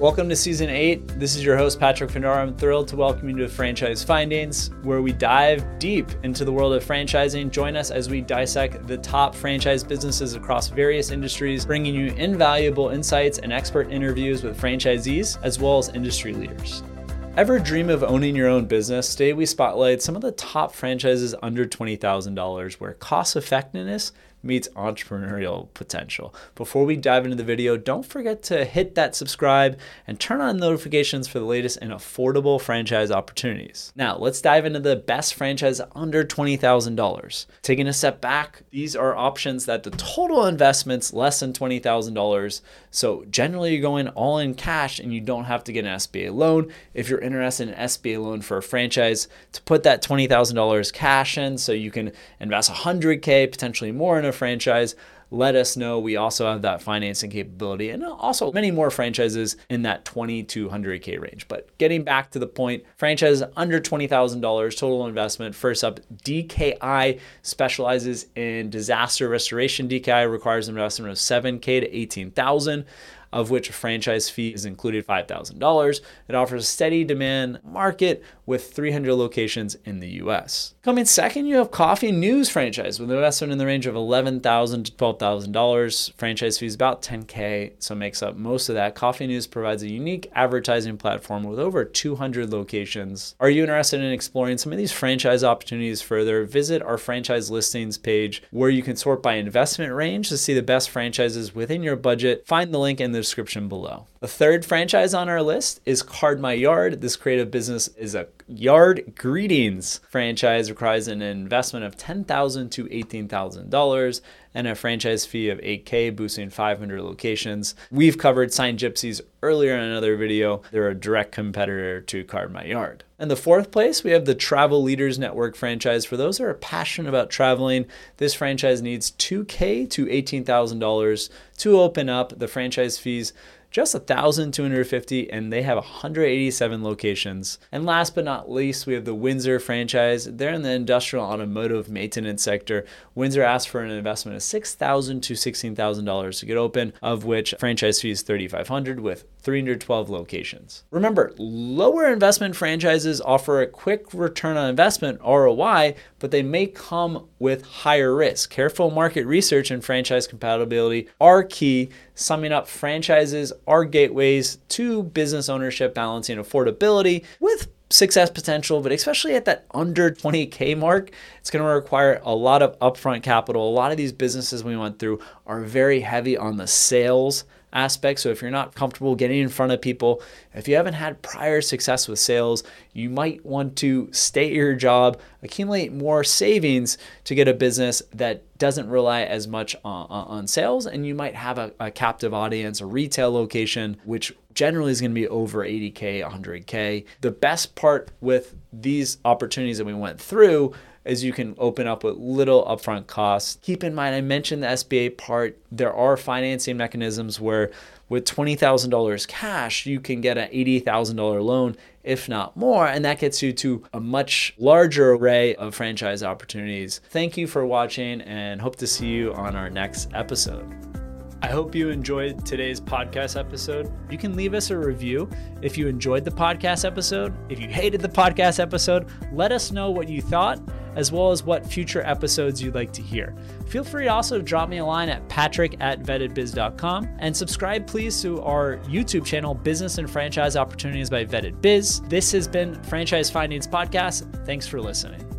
Welcome to season eight. This is your host, Patrick Findaro. I'm thrilled to welcome you to Franchise Findings, where we dive deep into the world of franchising. Join us as we dissect the top franchise businesses across various industries, bringing you invaluable insights and expert interviews with franchisees as well as industry leaders. Ever dream of owning your own business? Today we spotlight some of the top franchises under $20,000 where cost effectiveness meets entrepreneurial potential. Before we dive into the video, don't forget to hit that subscribe and turn on notifications for the latest and affordable franchise opportunities. Now, let's dive into the best franchise under $20,000. Taking a step back, these are options that the total investment's less than $20,000. So, generally, you're going all in cash and you don't have to get an SBA loan. If you're interested in an SBA loan for a franchise, to put that $20,000 cash in so you can invest 100K, potentially more in a franchise, let us know. We also have that financing capability and also many more franchises in that 20 to 100K range. But getting back to the point, franchise under $20,000 total investment. First up, DKI specializes in disaster restoration. DKI requires an investment of 7K to 18,000 of which a franchise fee is included $5,000. It offers a steady demand market with 300 locations in the US. Coming second, you have Coffee News franchise with an investment in the range of $11,000 to $12,000. Franchise fee is about 10K, so makes up most of that. Coffee News provides a unique advertising platform with over 200 locations. Are you interested in exploring some of these franchise opportunities further? Visit our franchise listings page where you can sort by investment range to see the best franchises within your budget. Find the link in the description below. The third franchise on our list is Card My Yard. This creative business is a yard greetings franchise requires an investment of 10,000 to $18,000 and a franchise fee of 8K, boosting 500 locations. We've covered Sign Gypsies earlier in another video. They're a direct competitor to Card My Yard. And the fourth place, we have the Travel Leaders Network franchise. For those who are passionate about traveling, this franchise needs 2K to $18,000 to open up. The franchise fees just 1,250, and they have 187 locations. And last but not least, we have the Winzer franchise. They're in the industrial automotive maintenance sector. Winzer asked for an investment of $6,000 to $16,000 to get open, of which franchise fee is $3,500 with 312 locations. Remember, lower investment franchises offer a quick return on investment ROI, but they may come with higher risk. Careful market research and franchise compatibility are key. Summing up, franchises are gateways to business ownership, balancing affordability with success potential, but especially at that under 20K mark, it's going to require a lot of upfront capital. A lot of these businesses we went through are very heavy on the sales aspect. So if you're not comfortable getting in front of people, if you haven't had prior success with sales, you might want to stay at your job, accumulate more savings to get a business that doesn't rely as much on, on sales. And you might have a, a captive audience, a retail location, which generally is going to be over 80K, 100K. The best part with these opportunities that we went through is you can open up with little upfront costs. Keep in mind, I mentioned the SBA part. There are financing mechanisms where with $20,000 cash, you can get an $80,000 loan, if not more, and that gets you to a much larger array of franchise opportunities. Thank you for watching and hope to see you on our next episode. I hope you enjoyed today's podcast episode. You can leave us a review if you enjoyed the podcast episode. If you hated the podcast episode, let us know what you thought, as well as what future episodes you'd like to hear. Feel free to also drop me a line at patrick at vettedbiz.com and subscribe, please, to our YouTube channel, Business and Franchise Opportunities by Vetted Biz. This has been Franchise Findings Podcast. Thanks for listening.